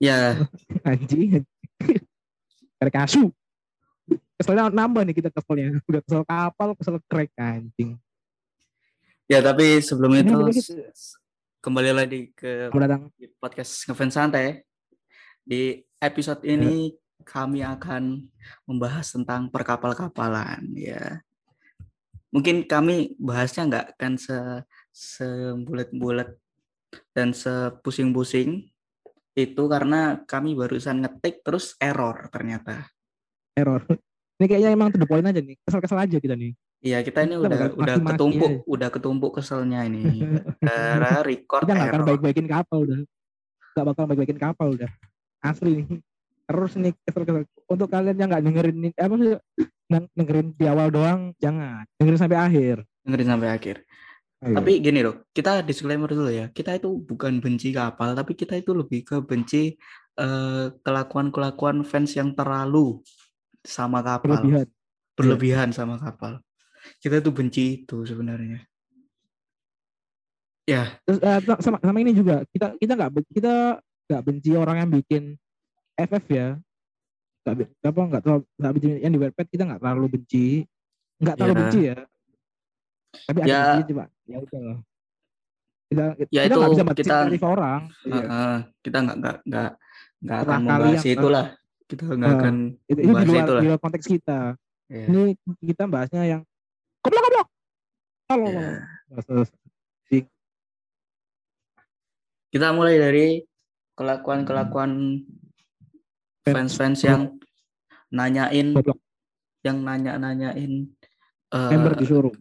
Ya, anjing krek asu keselnya nambah nih kita keselnya. Udah kesel kapal kesel krek anjing. Ya tapi sebelum itu kembali lagi ke podcast ngefans santai. Di episode ini kami akan membahas tentang perkapal-kapalan ya. Mungkin kami bahasnya nggak akan se sebulat-bulat dan sepusing-pusing itu karena kami barusan ngetik terus error ternyata. error ini kayaknya emang to the point aja nih kesel-kesel aja kita nih Iya kita ini Kita udah bakal udah ketumpuk aja. udah ketumpuk keselnya ini. Karena record kita nggak akan error. baik-baikin kapal udah nggak bakal baik-baikin kapal udah asli nih terus nih kesel-kesel untuk kalian yang nggak dengerin ini apa sih dengerin di awal doang jangan dengerin sampai akhir Dengerin sampai akhir. Ayo. Tapi gini loh, kita disclaimer dulu ya. Kita itu bukan benci kapal, tapi kita itu lebih ke benci eh, kelakuan-kelakuan fans yang terlalu sama kapal, berlebihan berlebihan sama kapal. Kita itu benci itu sebenarnya. Ya, terus eh, sama sama ini juga kita kita nggak kita nggak benci orang yang bikin FF ya nggak be- apa nggak terlalu benci yang di Wattpad kita nggak terlalu benci nggak terlalu Ya. benci ya tapi ada Ya. benci coba ya udah lah kita Ya kita itu nggak bisa kita- orang Iya. eh, kita nggak nggak nggak nggak akan membahas yang- itulah. Kita nggak Eh, akan itu, itu di luar, itulah. di luar konteks kita Ya. ini kita bahasnya yang goblok goblok halo. Terus- Kita mulai dari kelakuan-kelakuan fans-fans yang nanyain yang nanya-nanyain eh, member di showroom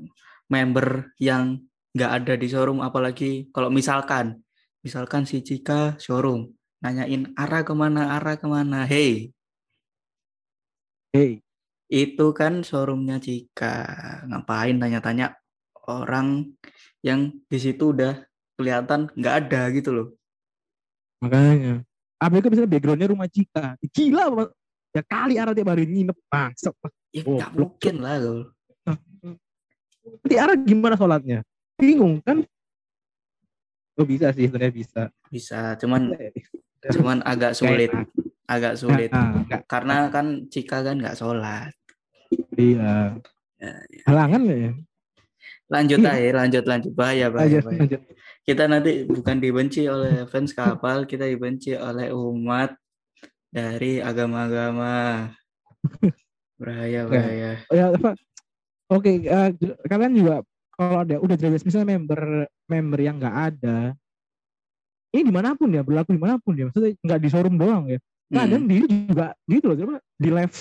member yang nggak ada di showroom apalagi kalau misalkan misalkan si Cika showroom nanyain arah ke mana arah ke mana hey. Hey. Itu kan showroomnya Cika. Ngapain tanya-tanya orang yang di situ udah kelihatan nggak ada gitu loh. Makanya. Apa itu misalnya backgroundnya rumah Cika? Gila ya kali arah tiap hari nginep bangsat ya Oh, mungkin lah Gol. Di arah gimana sholatnya? Bingung kan? Oh bisa sih sebenarnya bisa. Bisa cuman cuman agak sulit. agak sulit. Nah, nggak- karena kan Cika kan nggak sholat. Iya. Ya, halangan ya? Lanjut Iya. aja lanjut lanjut. Bahaya bahaya, Lanjut, bahaya. lanjut. kita nanti bukan dibenci oleh fans kapal kita dibenci oleh umat dari agama-agama. Bahaya bahaya. Oh, ya apa oke eh, j- kalian juga kalau ada udah jelas misalnya member member yang nggak ada ini di mana pun ya berlaku di mana pun ya maksudnya nggak di showroom doang ya. Kadang Hmm, dia juga gitu loh coba di live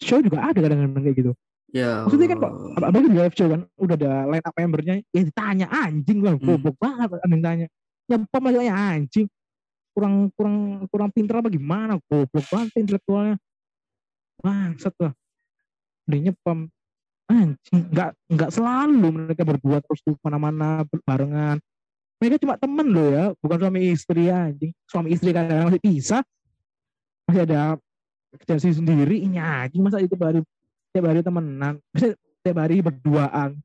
show juga ada kadang-kadang kayak gitu. Ya maksudnya kan kok apa apalagi di live show kan udah ada line up membernya ya ditanya anjing lah Hmm. goblok banget ada yang tanya. Ya anjing kurang kurang kurang pinter apa gimana? Goblok banget intelektualnya. Bangsat lah. Udah nyepam anjing nggak nggak selalu mereka berdua terus tuh ke mana-mana barengan. Mereka cuma temen loh ya bukan suami istri anjing. Suami istri kadang masih pisah masih ada kerjaan sendiri ini anjing masa itu baru tiap hari temenan. Bisa tiap hari berduaan.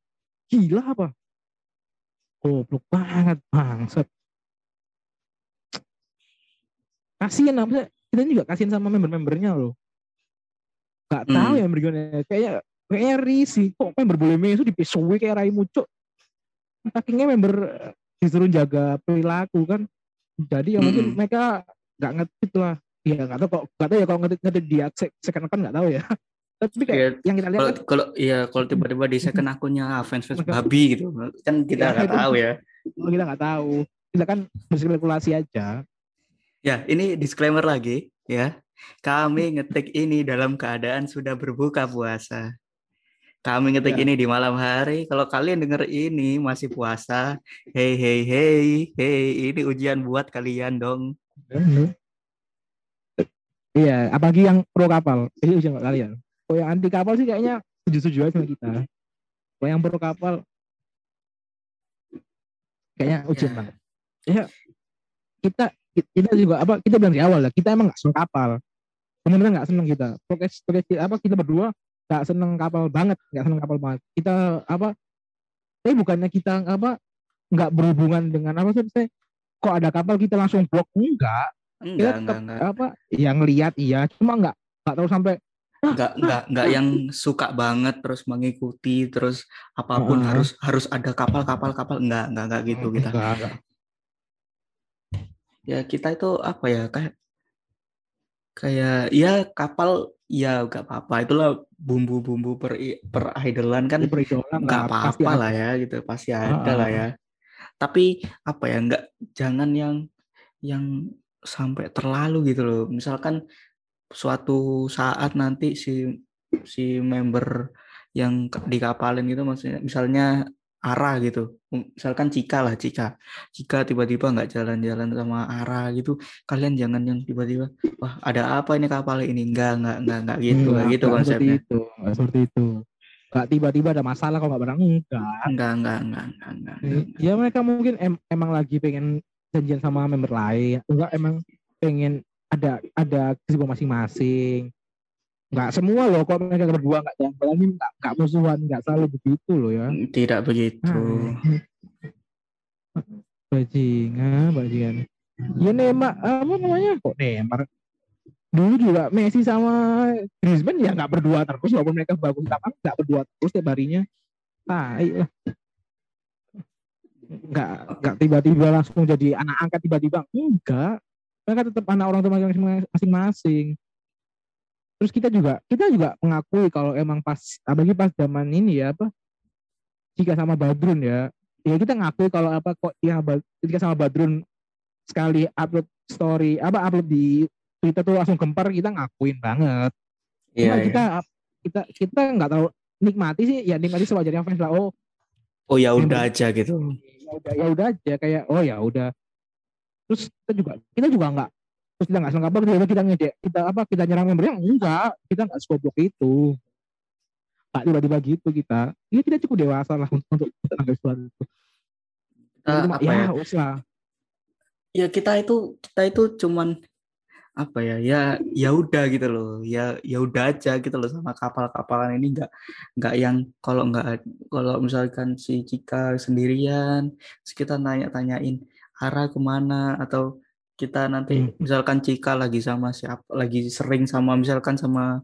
Gila apa? Goblok banget bangsat. Kasian lah maksudnya kita juga kasihan sama member-membernya loh. Nggak tahu Hmm. ya member gimana kayaknya kayaknya risih kok member boleh mesu di PSW kayak Rai Mucuk? Sakingnya member eh, disuruh jaga perilaku kan. Jadi ya mungkin Mm-mm. mereka nggak ngerti lah. Ya nggak tahu kok nggak tahu ya kalau ngerti ngerti dia. Second account nggak tahu ya. Tapi kayak Iya, yang kita lihat kalau kan kalau iya kalau tiba-tiba di second akunnya ah, fans fans babi gitu. Kan kita Ya, nggak itu- tahu ya. Kita nggak tahu kita kan berspekulasi aja. Ya ini disclaimer lagi ya. Kami ngetik ini dalam keadaan sudah berbuka puasa kami ngetik Ya. ini di malam hari. Kalau kalian denger ini masih puasa hey hey hey hey ini ujian buat kalian dong. Iya apalagi yang pro kapal. Ini ujian buat kalian. Kalau yang anti kapal sih kayaknya setuju-setuju aja sama kita. Kalau yang pro kapal kayaknya ujian Ya. banget. Ya. Kita kita juga apa kita bilang di awal lah kita emang nggak seneng kapal. Benar-benar nggak seneng kita. Podcast kita- apa kita berdua nggak seneng kapal banget nggak seneng kapal banget. Kita apa tapi bukannya kita apa nggak berhubungan dengan apa sih maksudnya, kok ada kapal kita langsung blok? Enggak. Enggak tetap enggak enggak. apa yang lihat iya. Cuma nggak nggak tahu sampai enggak enggak enggak yang suka banget terus mengikuti terus apa pun Heeh. harus harus ada kapal kapal kapal. Enggak enggak enggak gitu kita. Enggak, enggak. ya kita itu apa ya kayak kayak ya kapal ya enggak apa-apa. Itulah bumbu-bumbu per per idolan kan Beridola nggak pasti apa-apa lah ya gitu. Pasti ada Heeh. lah ya. Tapi apa ya nggak jangan yang yang sampai terlalu gitu loh. Misalkan suatu saat nanti si si member yang ke- dikapalin gitu maksudnya misalnya Ara gitu. Misalkan Cika lah Cika. Cika tiba-tiba nggak jalan-jalan sama Ara gitu. Kalian jangan yang tiba-tiba wah ada apa ini kapal ini? Enggak enggak enggak enggak gitu Enggak, gitu enggak seperti konsepnya. itu enggak seperti itu. Enggak tiba-tiba ada masalah kalau enggak barang enggak enggak enggak enggak enggak enggak, enggak. ya mereka mungkin em- emang lagi pengen janjian sama member lain enggak emang pengen ada ada kesibukan masing-masing enggak semua loh kalau mereka berdua enggak jalan jalan enggak enggak musuhan enggak selalu begitu loh ya. Tidak begitu. Bajingan bajingan. Ya Neymar apa namanya? Kok Neymar? Dulu juga Messi sama Griezmann ya nggak berdua terus walaupun mereka bagus tapi nggak berdua terus tiap harinya. Tai lah. Nggak nggak tiba-tiba langsung jadi anak angkat tiba-tiba. Enggak mereka tetap anak orang tua masing-masing terus kita juga kita juga mengakui kalau emang pas apalagi pas zaman ini ya apa jika sama Badrun ya ya kita ngakui kalau apa kok ya ketika sama Badrun sekali upload story apa upload di Twitter tuh langsung gempar kita ngakuin banget Iya, Cuma iya. kita kita kita nggak tahu nikmati sih ya nikmati sewajarnya fans lah oh Oh ya udah aja gitu. ya udah ya udah aja kayak oh ya udah terus kita juga kita juga nggak terus kita nggak selengkap tiba-tiba kita ngede kita apa kita nyerang member yang enggak. Kita nggak segoblok itu. Nggak tiba-tiba gitu kita. Ini kita cukup dewasa lah untuk untuk menanggapi sesuatu itu. Kita Cuma, apa ya? ya Ya kita itu kita itu cuman apa ya ya ya udah gitu loh. Ya ya udah aja gitu loh sama kapal-kapalan ini. Nggak nggak yang kalau nggak kalau misalkan si Cika sendirian terus kita nanya-tanyain arah ke mana? Atau kita nanti Hmm. misalkan Cika lagi sama siapa lagi sering sama misalkan sama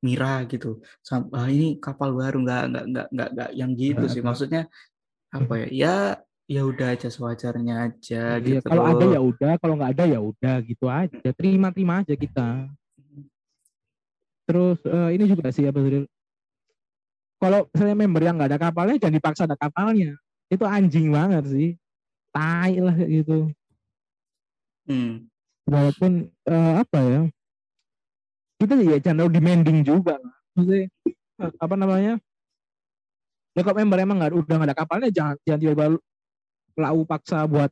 Mira gitu Sam- ah, ini kapal baru nggak nggak nggak nggak nggak yang gitu Nggak, sih maksudnya apa ya ya ya udah aja sewajarnya aja Iya, gitu kalau ada ya udah, kalau nggak ada ya udah gitu aja. Terima-terima aja kita. Terus eh, ini juga sih ya Badril. Kalau misalnya member yang nggak ada kapalnya jangan dipaksa ada kapalnya. Itu anjing banget sih. Tai lah kayak gitu. Hmm. Walaupun eh, apa ya? Kita ya terlalu demanding juga. Maksudnya eh, apa namanya? Ya kalau member emang nggak udah nggak ada kapalnya jangan jangan tiba-tiba lau paksa buat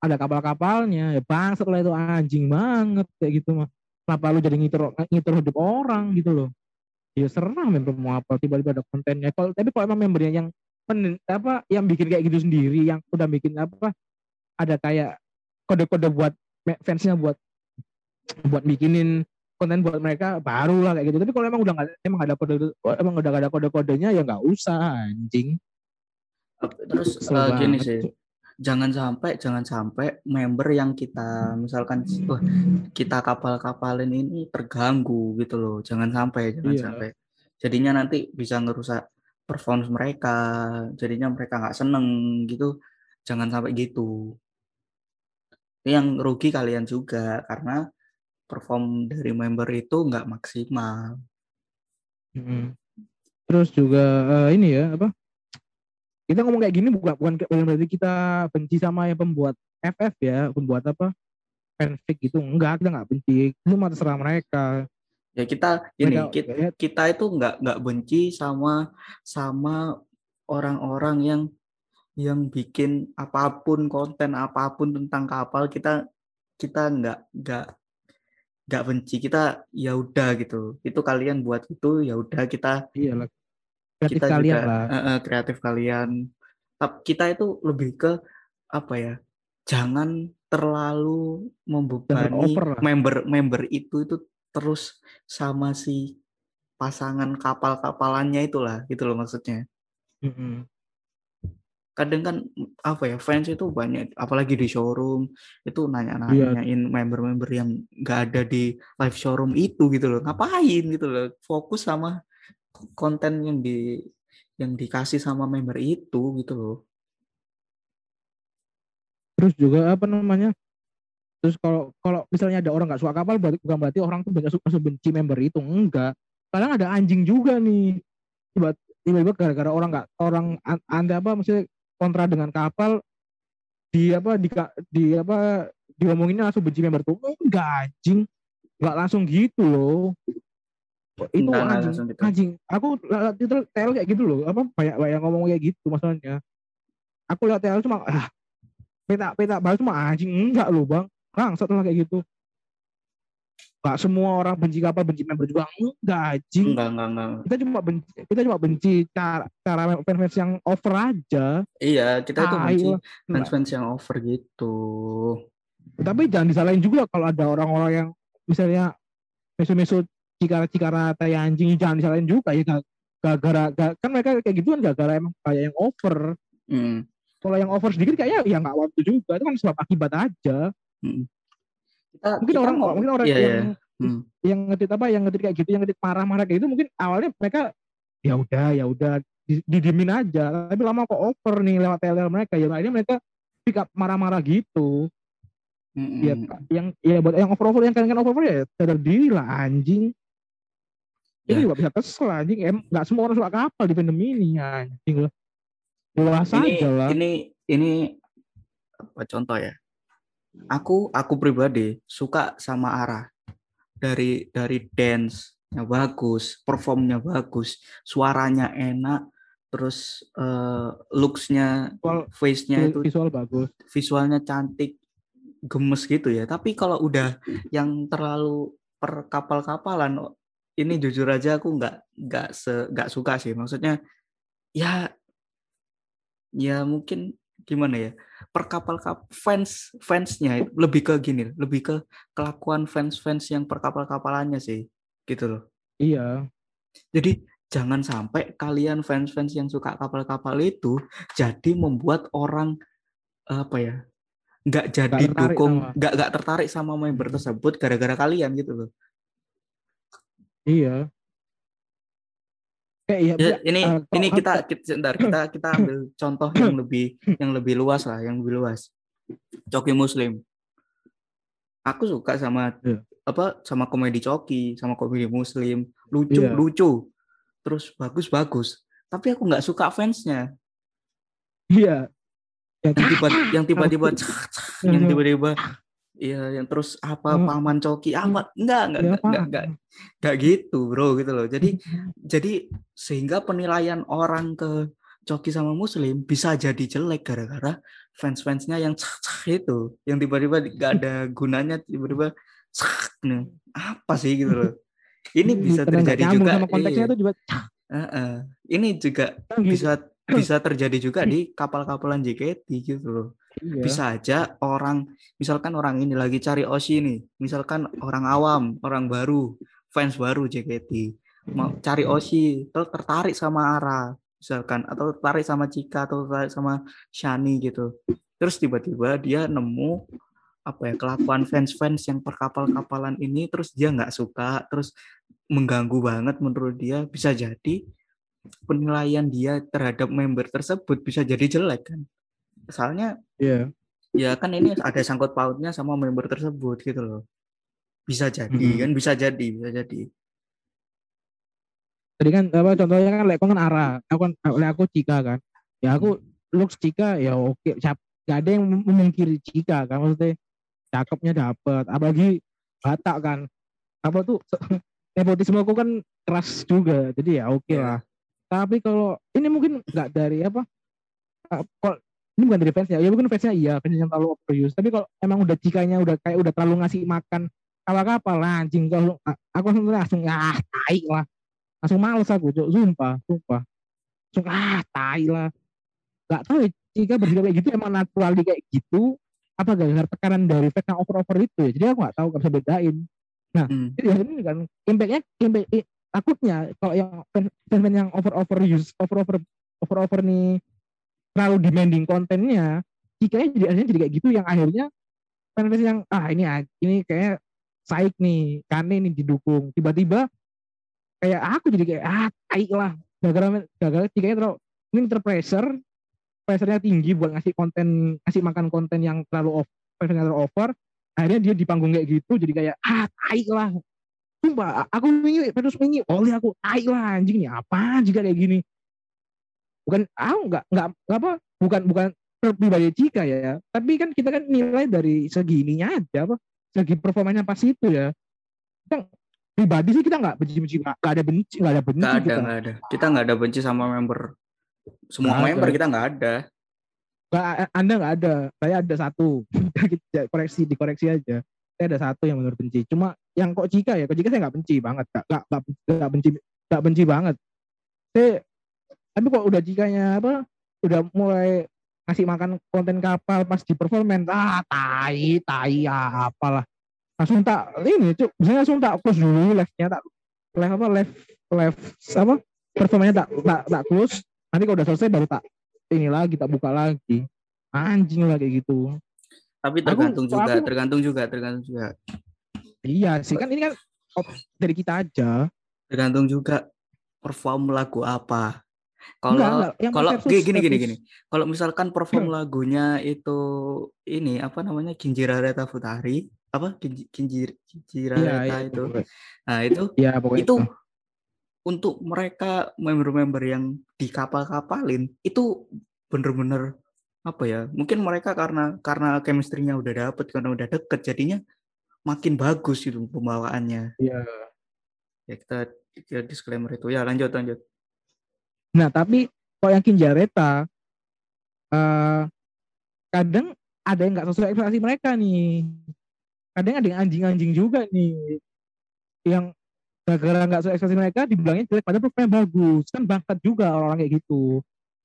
ada kapal-kapalnya ya bang setelah itu anjing banget kayak gitu mah kenapa lu jadi ngitur ngitur hidup orang gitu loh ya serah member mau apa tiba-tiba ada kontennya kalau tapi kalau emang membernya yang pen, apa yang bikin kayak gitu sendiri yang udah bikin apa ada kayak kode-kode buat fansnya buat buat bikinin konten buat mereka baru lah kayak gitu tapi kalau emang udah nggak emang nggak ada kode emang udah nggak ada kode-kodenya ya nggak usah anjing Terus eh, gini sih, jangan sampai jangan sampai member yang kita misalkan wah kita kapal-kapalin ini terganggu gitu loh. Jangan sampai, jangan Iya. sampai. Jadinya nanti bisa ngerusak performance mereka. Jadinya mereka nggak seneng gitu. Jangan sampai gitu. Yang rugi kalian juga karena perform dari member itu nggak maksimal. Mm-mm. Terus juga eh, ini ya apa? Kita ngomong kayak gini bukan bukan berarti kita benci sama yang pembuat FF ya, pembuat apa? fanfic gitu. Enggak, kita nggak benci. Itu mah terserah mereka. Ya kita ini Mereka kita, ya, kita itu nggak nggak benci sama sama orang-orang yang yang bikin apa pun konten apa pun tentang kapal kita kita nggak nggak nggak benci kita ya udah gitu itu kalian buat itu ya udah kita iyalah. Kreatif kita kalian juga lah. eh, kreatif kalian tapi kita itu lebih ke apa ya jangan terlalu membebani over lah. member-member itu itu terus sama si pasangan kapal-kapalannya itulah gitu loh maksudnya. Kadang kan apa ya fans itu banyak apalagi di showroom itu nanya-nanyain member-member yang nggak ada di live showroom itu gitu loh. Ngapain gitu loh fokus sama konten yang di yang dikasih sama member itu gitu loh. Terus juga apa namanya terus kalau kalau misalnya ada orang nggak suka kapal berarti bukan berarti orang tuh banyak suka benci member itu enggak. Kadang ada anjing juga nih. Tiba-tiba gara-gara orang nggak orang anda apa maksudnya kontra dengan kapal di apa di, di apa diomonginnya langsung benci member tuh enggak anjing. Nggak langsung gitu loh. Itu enggak, anjing gitu. anjing. Aku itu tel kayak gitu loh apa banyak banyak ngomong kayak gitu maksudnya aku lihat tel cuma ah peta peta balas cuma anjing enggak loh bang. Setelah kayak gitu. Gak semua orang benci kapal benci member juga enggak anjing. Enggak, enggak, enggak. Kita cuma benci kita cuma benci cara cara fans yang over aja. Iya, kita itu benci fans-fans yang over gitu. Tapi jangan disalahin juga kalau ada orang-orang yang misalnya meso-meso cikara-cikara tai anjing jangan disalahin juga ya gara-gara kan mereka kayak gitu kan gara-gara emang kayak yang over. Hmm. Kalau yang over sedikit kayaknya ya nggak waktu juga itu kan sebab akibat aja. Hmm. Kita, mungkin kita orang mau, mungkin orang iya, yang iya. Hmm. yang ngetit apa yang ngetit kayak gitu yang ngetit marah-marah kayak gitu mungkin awalnya mereka ya udah ya udah didimin aja tapi lama kok over nih lewat tele mereka ya akhirnya mereka pick up marah-marah gitu mm-hmm. ya yang ya buat yang over over yang kan kan over over ya sadar diri lah anjing ya. ini juga bisa kesel anjing em nggak semua orang suka kapal di fandom ini anjing lah dewasa ini, aja lah ini ini apa contoh ya aku aku pribadi suka sama arah dari dari dance-nya bagus, performnya bagus, suaranya enak, terus uh, looks-nya, face-nya itu visual bagus, visualnya cantik, gemes gitu ya. Tapi kalau udah yang terlalu per kapal-kapalan, ini jujur aja aku nggak nggak se nggak suka sih. Maksudnya ya ya mungkin gimana ya per kapal kap fans fansnya lebih ke gini lebih ke kelakuan fans fans yang per kapal kapalannya sih gitu loh. Iya. Jadi jangan sampai kalian fans fans yang suka kapal kapal itu jadi membuat orang apa ya nggak jadi gak dukung nggak nggak tertarik sama member tersebut gara-gara kalian gitu loh. Iya Kayak ya, ini uh, ini kita, kita sebentar kita kita ambil contoh yang lebih yang lebih luas lah, yang lebih luas. Coki Muslim. Aku suka sama yeah. apa sama komedi Coki, sama komedi Muslim, lucu yeah. lucu, terus bagus bagus. Tapi aku nggak suka fansnya. Iya. Yeah. Yang tiba yang tiba-tiba yang tiba-tiba Iya, yang terus apa hmm. paman coki amat enggak enggak, ya, enggak, enggak enggak enggak gitu, Bro, gitu loh. Jadi hmm. jadi sehingga penilaian orang ke coki sama muslim bisa jadi jelek gara-gara fans-fansnya yang cah itu, yang tiba-tiba enggak ada gunanya tiba-tiba nih. Apa sih gitu loh. Ini bisa terjadi juga. Sama konteksnya iya. itu juga uh -uh. Ini juga bisa bisa terjadi juga di kapal-kapalan JKT gitu loh. Iya. Bisa aja orang, misalkan orang ini lagi cari Oshi nih, misalkan orang awam, orang baru, fans baru JKT, mau cari Oshi, terus tertarik sama Ara, misalkan, atau tertarik sama Cika, atau tertarik sama Shani gitu. Terus tiba-tiba dia nemu apa ya kelakuan fans-fans yang perkapal-kapalan ini, terus dia nggak suka, terus mengganggu banget menurut dia, bisa jadi penilaian dia terhadap member tersebut bisa jadi jelek kan soalnya iya. yeah. ya kan ini ada sangkut pautnya sama member tersebut gitu loh. Bisa jadi mm -hmm. kan bisa jadi bisa jadi. Tadi kan apa contohnya kan lekon kan arah. Aku kan aku Cika kan. Ya aku mm. looks Cika ya oke. Siap gak ada yang memungkiri Cika kan maksudnya cakepnya dapat apalagi Batak kan. Apa tuh nepotisme aku kan keras juga jadi ya oke okay lah tapi kalau ini mungkin nggak dari apa kalau ini bukan dari fansnya. Ya mungkin fansnya iya fansnya yang terlalu overuse tapi kalau emang udah cikanya udah kayak udah terlalu ngasih makan kapal-kapal lah anjing kalau aku langsung langsung ah tai lah. Langsung males aku cok sumpah sumpah. Langsung ah tai lah. Gak tahu jika ya, bersikap kayak gitu emang natural kayak gitu apa gara-gara tekanan dari fans yang over-over itu ya? Jadi aku gak tahu gak bisa bedain. Nah hmm. jadi ini kan impactnya impact takutnya kalau yang fans, fans yang over-over use over-over over-over nih terlalu demanding kontennya jikanya jadi akhirnya jadi kayak gitu yang akhirnya fans yang ah ini ini kayak saik nih kane nih didukung. Tiba-tiba kayak aku jadi kayak ah tai lah. Gara-gara gara-gara jikanya terlalu mungkin terpressure pressure-nya tinggi buat ngasih konten ngasih makan konten yang terlalu over pressure terlalu over akhirnya dia di panggung kayak gitu jadi kayak ah tai lah. Sumpah, aku wingi terus wingi oleh aku tai lah anjing nih apa jika kayak gini bukan aku nggak nggak apa bukan bukan pribadi Cika ya. Tapi kan kita kan nilai dari segi ininya aja apa segi performanya pas itu ya. Kita pribadi sih kita nggak benci-benci nggak ada benci nggak ada benci Nggak ada, nggak ada. Kita nggak ada benci sama member. Semua Nggak member ada. kita nggak ada. Nggak, anda nggak ada. Saya ada satu. Koreksi dikoreksi aja. Saya ada satu yang benar benci. Cuma yang kok Cika ya kok Cika saya nggak benci banget. Nggak nggak benci nggak benci banget. Saya tapi kok udah Cikanya apa udah mulai ngasih makan konten kapal pas di performance ah tai tai ah, apalah. Langsung tak ini cuk misalnya langsung tak close dulu live-nya tak live apa live live apa performanya tak tak tak close. Nanti kalau udah selesai baru tak ini lagi tak buka lagi. Anjing lah kayak gitu. Tapi Aku- tergantung juga, aku- tergantung juga, tergantung juga. iya sih kan ini kan dari kita aja. Tergantung juga perform lagu apa. Kalau kalau gini gini gini versus- gini. Kalau misalkan perform Hmm. lagunya itu ini apa namanya Kinjira Reta Futari, apa Kinji, Kinjir, Kinjira Reta iya itu. Nah, itu iya pokoknya itu untuk mereka member-member yang di kapal-kapalin itu bener-bener apa ya mungkin mereka karena karena chemistry-nya udah dapet karena udah deket jadinya makin bagus itu pembawaannya. Iya. Ya kita, kita disclaimer itu. Ya lanjut lanjut Nah, tapi kalau yang Kinjareta, eh kadang ada yang nggak sesuai ekspektasi mereka nih. Kadang ada yang anjing-anjing juga nih. Yang gara-gara nggak sesuai ekspektasi mereka, dibilangnya jelek, padahal performanya bagus. Kan bangsat juga orang-orang kayak gitu.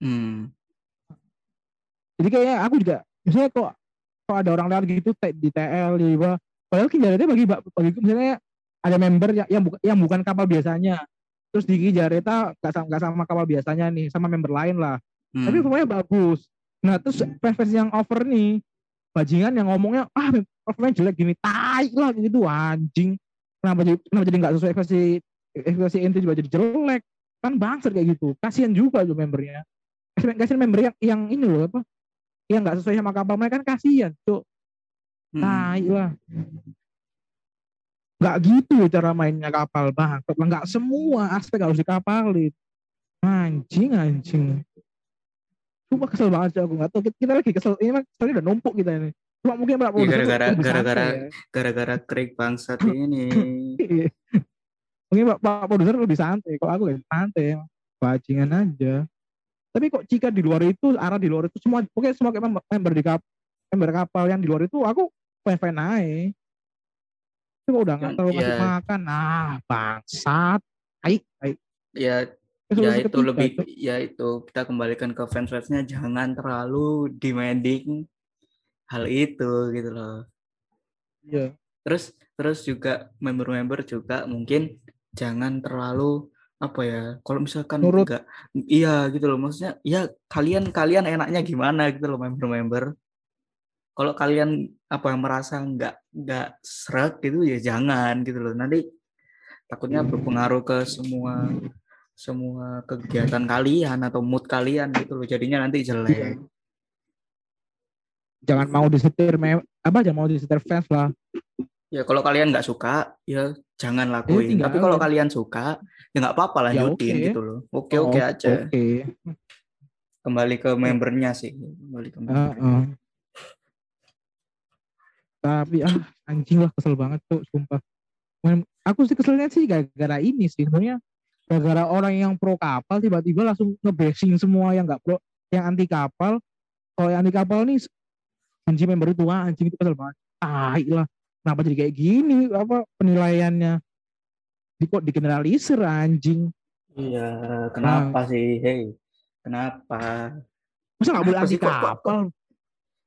hmm. Jadi kayaknya aku juga, misalnya kok kok ada orang lewat gitu di TL, di bawah. Padahal Kinjareta bagi, bagi misalnya ada member yang, yang, bukan, yang bukan kapal biasanya. Terus di Kinjareta nggak sama, nggak sama kapal biasanya nih, sama member lain lah. hmm. tapi performanya bagus. Nah terus fans yang over nih, bajingan yang ngomongnya ah performanya jelek gini, tai lah gitu anjing. Kenapa jadi kenapa jadi nggak sesuai ekspektasi ekspektasi ente juga jadi jelek? Kan bangsat kayak gitu. Kasihan juga tuh membernya. Kasihan, kasihan member yang yang ini loh apa? Yang nggak sesuai sama kapal mereka kan kasihan, tuh. Hmm. Tai lah. Nggak gitu cara mainnya kapal bang. Nggak semua aspek harus dikapalin. Anjing, anjing. Cuma kesel banget sih aku nggak tahu kita, lagi kesel ini mah keselnya udah numpuk kita ini. Cuma mungkin Pak Iya, tuh gara-gara- lebih gara-gara- ya. gara-gara Craig bangsat ini Iya. mungkin Pak, Pak Produser lebih santai. Kalau aku gak santai, bajingan aja. Tapi kok jika di luar itu arah di luar itu semua pokoknya semua member di kap, member kapal yang di luar itu aku fine fine aja. Kok udah nggak Cuman, terlalu ngasih ya. makan, ah bangsat. Aik, aik. ya ya Solusi itu ketiga, lebih Cok. ya itu kita kembalikan ke fans fansnya jangan terlalu demanding hal itu gitu loh Iya. terus terus juga member-member juga mungkin jangan terlalu apa ya kalau misalkan Nurut. enggak iya gitu loh maksudnya ya kalian kalian enaknya gimana gitu loh member-member kalau kalian apa yang merasa nggak nggak seret gitu ya jangan gitu loh nanti takutnya berpengaruh ke semua semua kegiatan kalian atau mood kalian gitu loh jadinya nanti jelek Jangan mau disetir mem apa jangan mau disetir fans lah. ya kalau kalian nggak suka ya jangan lakuin tinggal tapi kalau kalian suka ya nggak apa-apa Ya, lanjutin oke. gitu loh oke oke Oh, aja Oke. kembali ke membernya sih kembali ke member. Heeh. Tapi ah anjing lah kesel banget tuh sumpah. Aku sih keselnya sih gara-gara ini sih sebenarnya gara-gara orang yang pro kapal tiba-tiba langsung nge-bashing semua yang nggak pro yang anti kapal. Kalau yang anti kapal nih benci member itu wah anjing itu kesel banget. Ah lah kenapa jadi kayak gini? Apa penilaiannya? Di kok digeneralisir anjing? Iya kenapa sih? Hey kenapa? Masa nggak boleh anti kapal?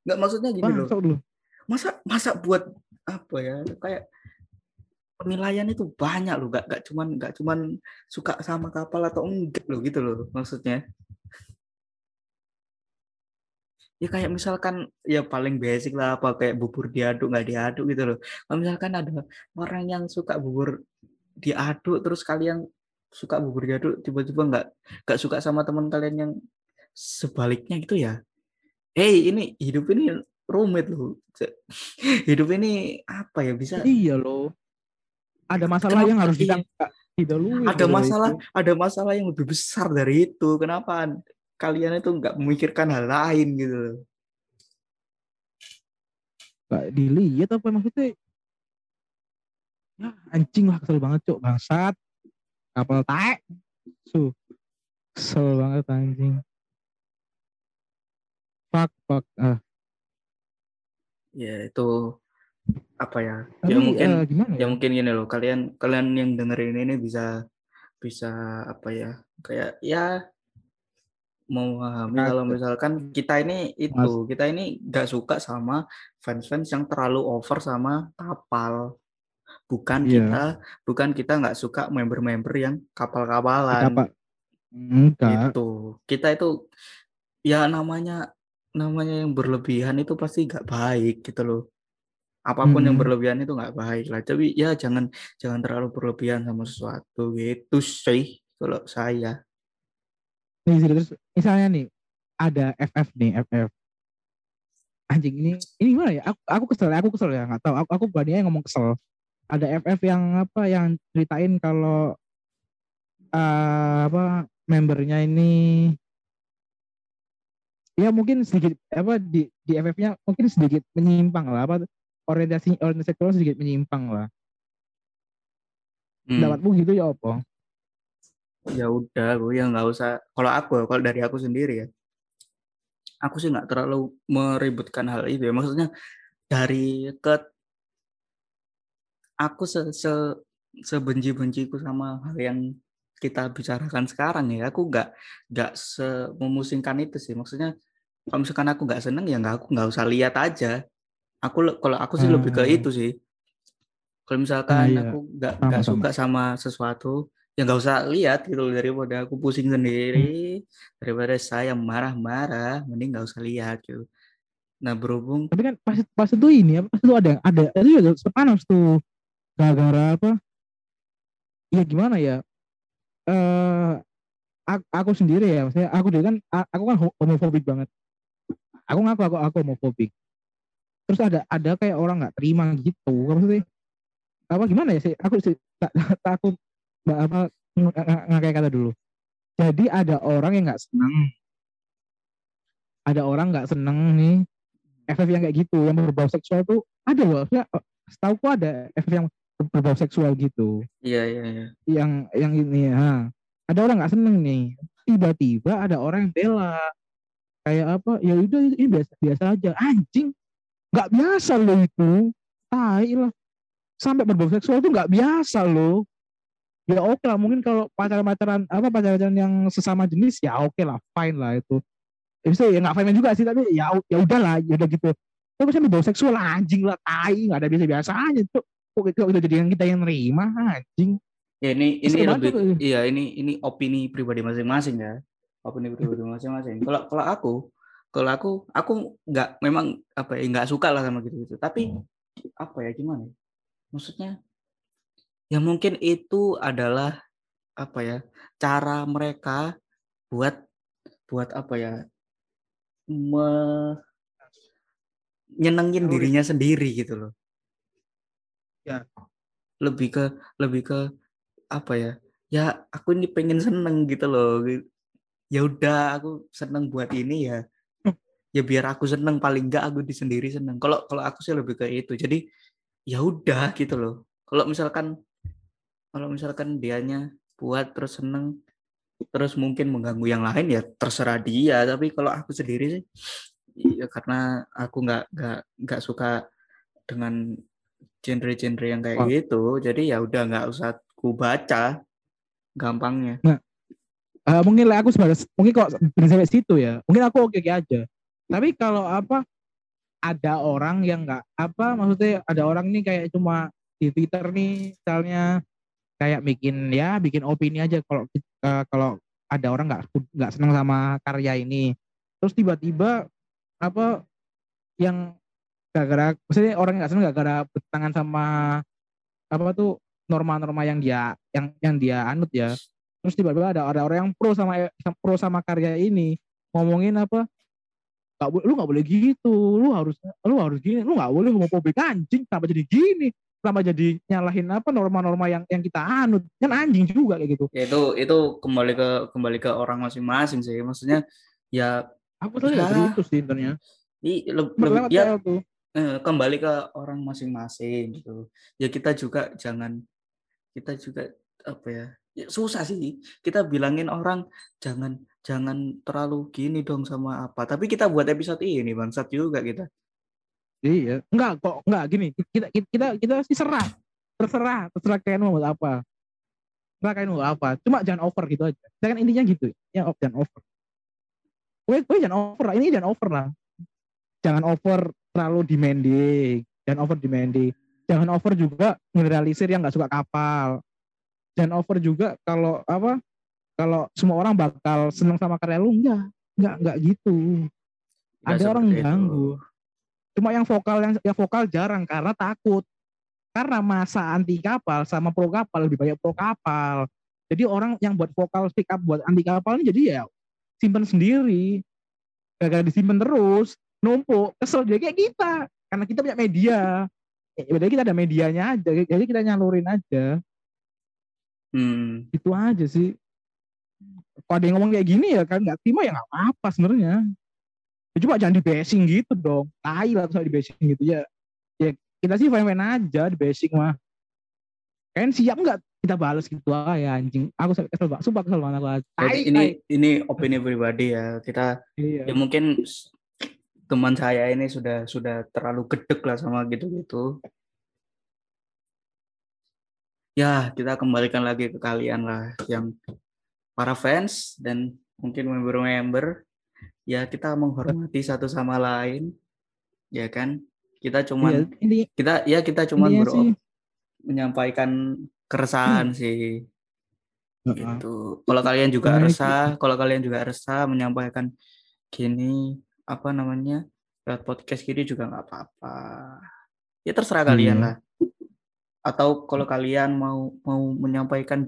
nggak maksudnya gini bang loh. sok dulu masa masa buat apa ya? Kayak penilaian itu banyak loh. Gak, gak cuman gak cuman suka sama kapal atau enggak loh gitu loh maksudnya. Ya kayak misalkan ya paling basic lah apa kayak bubur diaduk nggak diaduk gitu loh. Kalau misalkan ada orang yang suka bubur diaduk terus kalian suka bubur diaduk tiba-tiba nggak nggak suka sama teman kalian yang sebaliknya gitu ya. Hey ini hidup ini rumit loh. Hidup ini apa ya bisa? Iya loh. Ada masalah Kenapa? yang harus didahului ada masalah itu. ada masalah yang lebih besar dari itu. Kenapa kalian itu nggak memikirkan hal lain gitu loh? Nggak dilihat apa maksudnya? Ya anjing lah kesel banget cok bangsat. Kapal taek. Su. Kesel banget anjing. Fuck fuck. Ah ya itu apa ya? Tapi ya mungkin gimana ya? ya mungkin gini loh kalian kalian yang dengerin ini bisa bisa apa ya? Kayak ya memahami kalau misalkan kita ini itu kita ini nggak suka sama fans-fans yang terlalu over sama kapal. Bukan Iya. kita bukan kita nggak suka member-member yang kapal-kapalan. Apa enggak. Gitu. Kita itu ya namanya namanya yang berlebihan itu pasti nggak baik gitu loh. Apa pun yang Hmm. berlebihan itu nggak baik lah. Tapi ya jangan jangan terlalu berlebihan sama sesuatu gitu sih kalau saya. Nih Zri, terus misalnya nih ada FF nih FF anjing ini ini gimana ya? Aku, aku kesel aku kesel ya nggak tahu. Aku aku berani ngomong kesel. Ada FF yang apa yang ceritain kalau eh, apa membernya ini ya mungkin sedikit apa di di FF-nya mungkin sedikit menyimpang lah apa orientasi orientasi sedikit menyimpang lah. Hmm. pendapatmu gitu ya apa ya udah gue ya nggak usah. Kalau aku kalau dari aku sendiri ya aku sih nggak terlalu meributkan hal itu ya. Maksudnya dari ke aku se, se sebenci benciku sama hal yang kita bicarakan sekarang ya aku nggak nggak se memusingkan itu sih. Maksudnya kalau misalkan aku nggak seneng ya nggak aku nggak usah lihat aja. Aku kalau aku sih lebih ke Hmm. itu sih. Kalau misalkan iya. aku nggak nggak suka sama sesuatu ya nggak usah lihat gitu loh, daripada aku pusing sendiri. Daripada saya marah-marah mending nggak usah lihat gitu. Nah berhubung tapi kan pas pas itu ini apa pas itu ada ada itu juga sepanas tuh. Gara-gara apa? Ya gimana ya? Eh aku, aku sendiri ya maksudnya aku dulu kan aku kan ho- homofobik banget aku ngaku aku aku homofobik. Terus ada ada kayak orang nggak terima gitu. Maksudnya apa gimana ya sih? Aku sih tak, tak- takut nggak apa ng- ng- ngakai kata dulu. Jadi ada orang yang nggak senang. Ada orang nggak seneng nih. FF yang kayak gitu yang berbau seksual tuh ada loh. Ya setahu ada FF yang berbau seksual gitu. Iya iya iya. Yang yang ini ya ada orang nggak seneng nih. Tiba-tiba ada orang yang bela kayak apa ya udah ini biasa biasa aja. Anjing nggak biasa loh itu. Tai lah. Sampai berbau seksual tuh nggak biasa loh. Ya oke lah mungkin kalau pacaran-pacaran apa pacaran yang sesama jenis ya oke lah fine lah itu. Ya bisa ya nggak fine juga sih tapi ya ya udahlah ya udah gitu. Tapi sampai berbau seksual anjing lah tai nggak ada biasa biasanya tuh kok kok udah jadi yang kita yang nerima anjing. Ya ini ini lebih banget iya ini ini opini pribadi masing-masing ya opini pribadi masing-masing kalau kalau aku kalau aku aku nggak memang apa ya nggak suka lah sama gitu gitu tapi apa ya gimana ya? maksudnya ya mungkin itu adalah apa ya cara mereka buat buat apa ya me, nyenengin Teroris. dirinya sendiri gitu loh Ya. lebih ke lebih ke apa ya ya aku ini pengen seneng gitu loh ya udah aku seneng buat ini ya. Ya biar aku seneng paling enggak aku di sendiri seneng. Kalau kalau aku sih lebih ke itu. Jadi ya udah gitu loh. Kalau misalkan kalau misalkan dianya buat terus seneng terus mungkin mengganggu yang lain ya terserah dia. Tapi kalau aku sendiri sih ya karena aku nggak nggak nggak suka dengan genre-genre yang kayak Wah. gitu. Jadi ya udah nggak usah ku baca gampangnya Eh, mungkin aku sebatas mungkin kok sampai situ ya. Mungkin aku oke oke aja. Tapi kalau apa ada orang yang nggak apa maksudnya ada orang nih kayak cuma di Twitter nih misalnya kayak bikin ya bikin opini aja kalau eh, kalau ada orang nggak nggak senang sama karya ini. Terus tiba-tiba apa yang gara-gara maksudnya orang nggak seneng gara-gara bertentangan sama apa tuh norma-norma yang dia yang yang dia anut ya terus tiba-tiba ada ada orang yang pro sama pro sama karya ini. Ngomongin apa? Boleh lu nggak boleh gitu. Lu harus lu harus gini. Lu nggak boleh homofobik anjing kenapa jadi gini? Kenapa jadi nyalahin apa norma-norma yang yang kita anut? Kan anjing juga kayak gitu. Ya itu itu kembali ke kembali ke orang masing-masing sih. Maksudnya ya aku tuh Ya. ya. itu sih intinya i, le- le- ya tuh. eh, kembali ke orang masing-masing gitu. Ya kita juga jangan kita juga apa ya susah sih kita bilangin orang jangan jangan terlalu gini dong sama apa tapi kita buat episode ini bangsat juga kita Iya, enggak kok, enggak gini. Kita kita kita, kita sih serah, terserah, terserah kalian mau buat apa. Terserah kalian mau apa. Cuma jangan over gitu aja. Jangan intinya gitu. Ya, oh, jangan over. Wait, wait, jangan over lah. Ini jangan over lah. Jangan over terlalu demanding. Jangan over demanding. Jangan over juga generalisir yang nggak suka kapal. Jangan over juga kalau apa? Kalau semua orang bakal seneng sama karya lu enggak. Enggak, enggak gitu. Nggak Ada orang ganggu. Cuma yang vokal yang yang vokal jarang karena takut. Karena masa anti kapal sama pro kapal lebih banyak pro kapal. Jadi orang yang buat vokal speak up buat anti kapal ini jadi ya simpen sendiri. Gagal disimpan terus, numpuk, kesel jadi kayak kita. Karena kita punya media. Ya, Jadi kita ada medianya aja, jadi kita nyalurin aja. Hmm. Itu aja sih. Kalau ada yang ngomong kayak gini ya kan nggak terima ya nggak apa-apa sebenarnya. Ya, cuma jangan di bashing gitu dong. Tai lah soal di bashing gitu ya. Ya kita sih fine-fine aja di bashing mah. Kan siap nggak kita balas gitu aja anjing. Aku sampai kesel banget. Sumpah kesel banget aku. Tai, ini tai. ini opini pribadi ya kita Iya. ya mungkin teman saya ini sudah sudah terlalu gedek lah sama gitu-gitu ya kita kembalikan lagi ke kalian lah yang para fans dan mungkin member-member ya kita menghormati satu sama lain ya kan kita cuman ini kita ya kita cuman sih. menyampaikan keresahan sih Heeh. gitu. Kalau kalian juga resah, kalau kalian juga resah menyampaikan gini apa namanya lewat podcast gini juga nggak apa-apa. Ya terserah kalian Iya. lah. Atau kalau kalian mau mau menyampaikan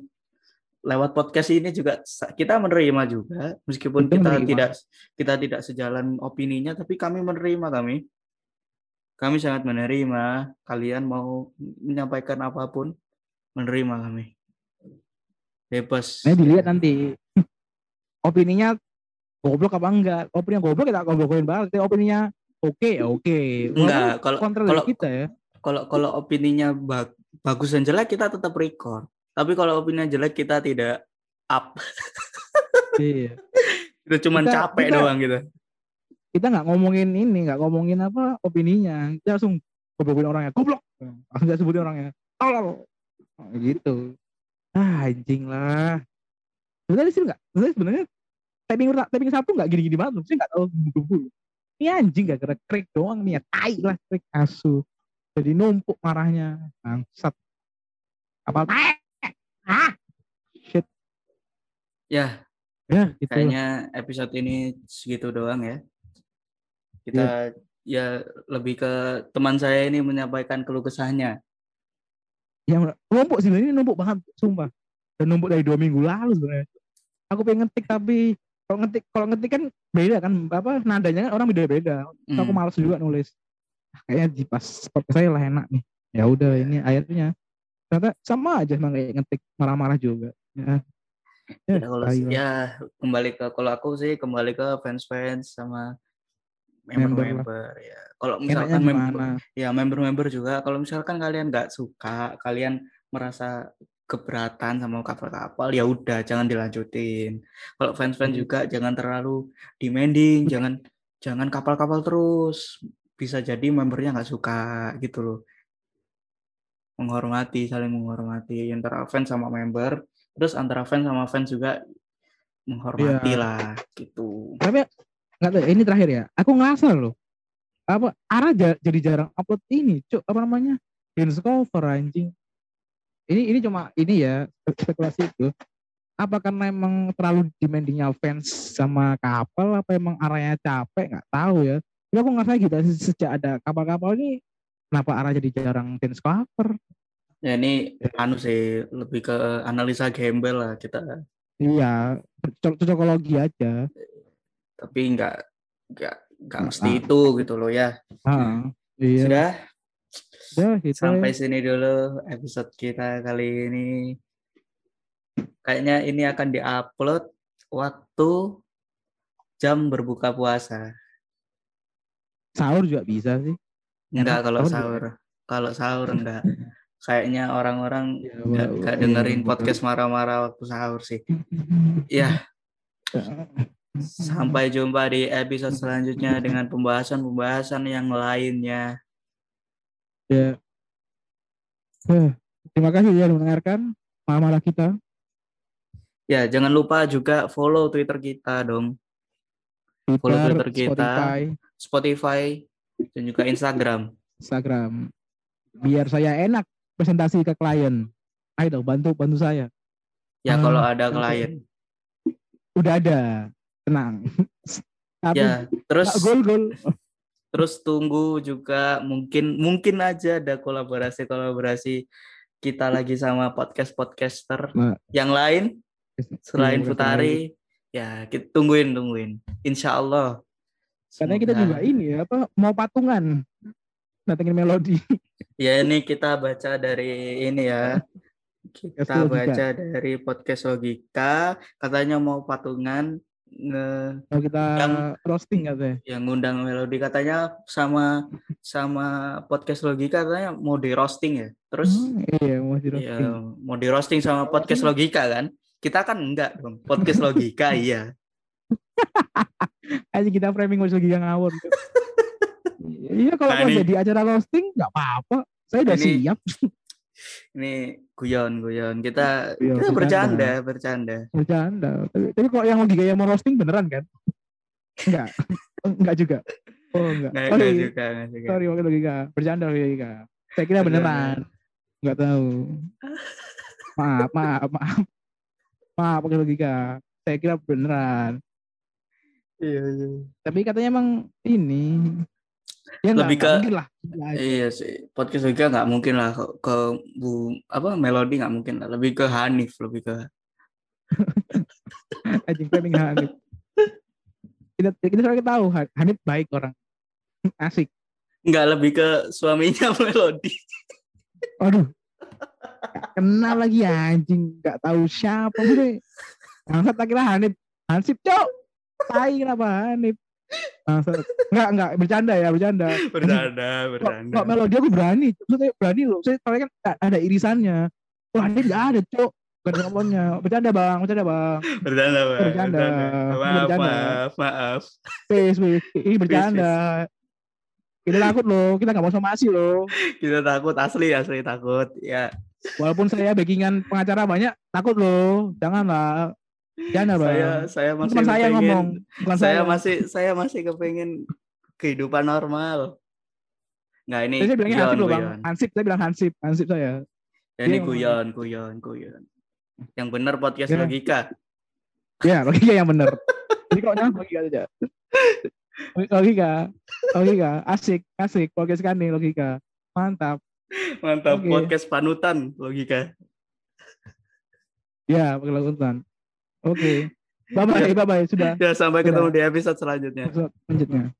lewat podcast ini juga kita menerima juga meskipun Kita kita menerima. tidak kita tidak sejalan opininya tapi kami menerima kami. Kami sangat menerima kalian mau menyampaikan apa pun menerima kami. Bebas. Nah, dilihat nanti opininya goblok apa enggak. Opininya goblok kita goblokin banget. Tapi Opininya oke ya oke. Enggak, kalau kalau kita ya. kalau kalau opininya bag- bagus dan jelek kita tetap record. Tapi kalau opininya jelek kita tidak up. Iya. Kita cuman Kita- capek kita- doang gitu. Kita nggak ngomongin ini, nggak ngomongin apa opininya. Kita langsung goblokin orangnya. Goblok. Langsung nggak sebutin orangnya. Tolol. Oh, gitu. Ah, anjing lah. Sebenarnya sih enggak. Sebenarnya sebenarnya typing perta- typing satu nggak gini-gini banget. Saya nggak tahu bumbu Ini anjing gak kira krik doang nih ya. Tai lah krik asu. Jadi numpuk marahnya. Bangsat. Tai. Ah. Shit. Ya, Ya, gitu. kayaknya episode ini segitu doang ya. Kita ya lebih ke teman saya ini menyampaikan keluh kesahnya. yang numpuk sih ini numpuk banget sumpah dan numpuk dari dua minggu lalu sebenarnya aku pengen ngetik tapi kalau ngetik kalau ngetik kan beda kan apa nadanya kan orang beda beda Hmm. aku malas juga nulis kayaknya di pas podcast saya lah enak nih. Ya udah ini ayatnya ternyata sama aja emang kayak ngetik marah-marah juga. Ya. Ya, Ya, kalau ya kembali ke kalau aku sih kembali ke fans-fans sama Member lah. member-member ya. Kalau misalkan member, ya member-member juga. Kalau misalkan kalian nggak suka kalian merasa keberatan sama kapal-kapal ya udah jangan dilanjutin. Kalau fans-fans Hmm. juga jangan terlalu demanding jangan jangan kapal-kapal terus bisa jadi membernya nggak suka gitu loh. Menghormati saling menghormati. Antara fans sama member terus antara fans sama fans juga menghormati Iya. lah gitu. Tapi nggak tahu ini terakhir ya. Aku ngerasa loh apa Ara ja- jadi jarang upload ini cuk apa namanya? Dance cover anjing. Ini ini cuma ini ya spekulasi itu. Apa karena emang terlalu demandingnya fans sama kapal apa emang arahnya capek? Nggak tahu ya Tapi aku ngerasa gitu se- sejak ada kapal-kapal ini kenapa arah jadi jarang dance cover? Ya ini anu sih lebih ke analisa gembel lah kita, Iya, co- cocokologi aja. tapi nggak nggak nggak mesti tahu. itu gitu loh ya. Ah, iya. Sudah Udah, gitu sampai ya. sini dulu episode kita kali ini. Kayaknya ini akan diupload waktu jam berbuka puasa. Sahur juga bisa sih. Enggak kalau sahur. Kalau sahur enggak. Kayaknya orang-orang Ya, enggak, enggak iya, dengerin podcast marah-marah waktu sahur sih. Ya, sampai jumpa di episode selanjutnya dengan pembahasan-pembahasan yang lainnya. Ya. Eh, terima kasih ya sudah mendengarkan malam kita. Ya, jangan lupa juga follow Twitter kita dong. Follow Twitter, Twitter kita. Spotify, Spotify dan juga Instagram. Instagram. Biar saya enak presentasi ke klien. Ayo dong bantu bantu saya. Ya Ah, kalau ada klien. Udah ada, tenang. Tapi Ya, terus nggak gol-gol. terus tunggu juga mungkin mungkin aja ada kolaborasi-kolaborasi kita lagi sama podcast-podcaster Nah. yang lain selain Iya, Futari. Ya, kita tungguin tungguin. Insya Allah. Karena kita juga ini ya, apa mau patungan. Datengin melodi. Ya ini kita baca dari ini ya. Kita baca dari podcast Logika. Katanya mau patungan nge Mau kita Yang- roasting katanya. yang ngundang melodi katanya sama sama podcast Logika katanya mau di roasting ya. Terus Hmm, iya mau di roasting. ya, mau di roasting sama podcast Logika kan? Kita kan enggak dong. Podcast Logika iya. Aja kita framing masih lagi yang ngawur. iya kalau Nah, mau ini- jadi acara roasting nggak apa-apa. Saya udah Ini- siap. Ini guyon guyon. Kita Iya, kita bercanda. bercanda bercanda. Tapi, tapi kok yang logika yang mau roasting beneran kan? Enggak. enggak juga. Oh enggak. Nggak, Sorry. nggak juga, nggak juga. Sorry wakil logika. Bercanda logika. Saya kira beneran. Enggak tahu. Maaf, maaf, maaf. Maaf wakil logika. Saya kira beneran. Iya, iya. Tapi katanya emang ini ya Lebih enggak ke- mungkin lah. Aja. Iya sih, podcast Logika nggak mungkin lah ke, ke bu apa melodi nggak mungkin lah, lebih ke Hanif, lebih ke Anjing framing Hanif. Kita kita soalnya tahu Han- Hanif baik orang. Asik. nggak lebih ke suaminya melodi. Aduh. Kenal lagi anjing. Gak tahu siapa gue. Bangsat tak kira Hanif. Hansip cok. Tai kenapa Hanif. Bangsat. Enggak, enggak. Bercanda ya, bercanda. Bercanda, bercanda. kok melodi aku berani. Maksudnya berani loh. Saya soalnya kan ada irisannya. Wah, gak ada cok. Ada ngomongnya. Bercanda bang, bercanda bang. Bercanda, Pak. Bercanda. Maaf, Bercanda. maaf, maaf. Please, please. Ini bercanda. Kita takut loh. Kita gak mau somasi loh. Kita takut asli, asli takut. Ya, Walaupun saya backingan pengacara banyak, takut loh. Janganlah. Jangan bang. saya saya masih Teman saya ngomong, bukan saya saya. masih saya masih kepengen kehidupan normal. Nggak ini Saya bilangnya Hansip loh bang. Hansip, saya bilang Hansip. Hansip saya. Ya, ini guyon, guyon, guyon. Yang benar podcast Ya. logika. Ya, logika yang benar. Jadi kok nyampe logika aja. Logika, logika, asik, asik. Podcast kan nih logika. Mantap. Mantap Oke. podcast panutan logika. Ya, lakukan. Oke. Bye bye, bye bye. Sudah. Ya sampai ketemu Sudah. di episode selanjutnya. Lanjutnya.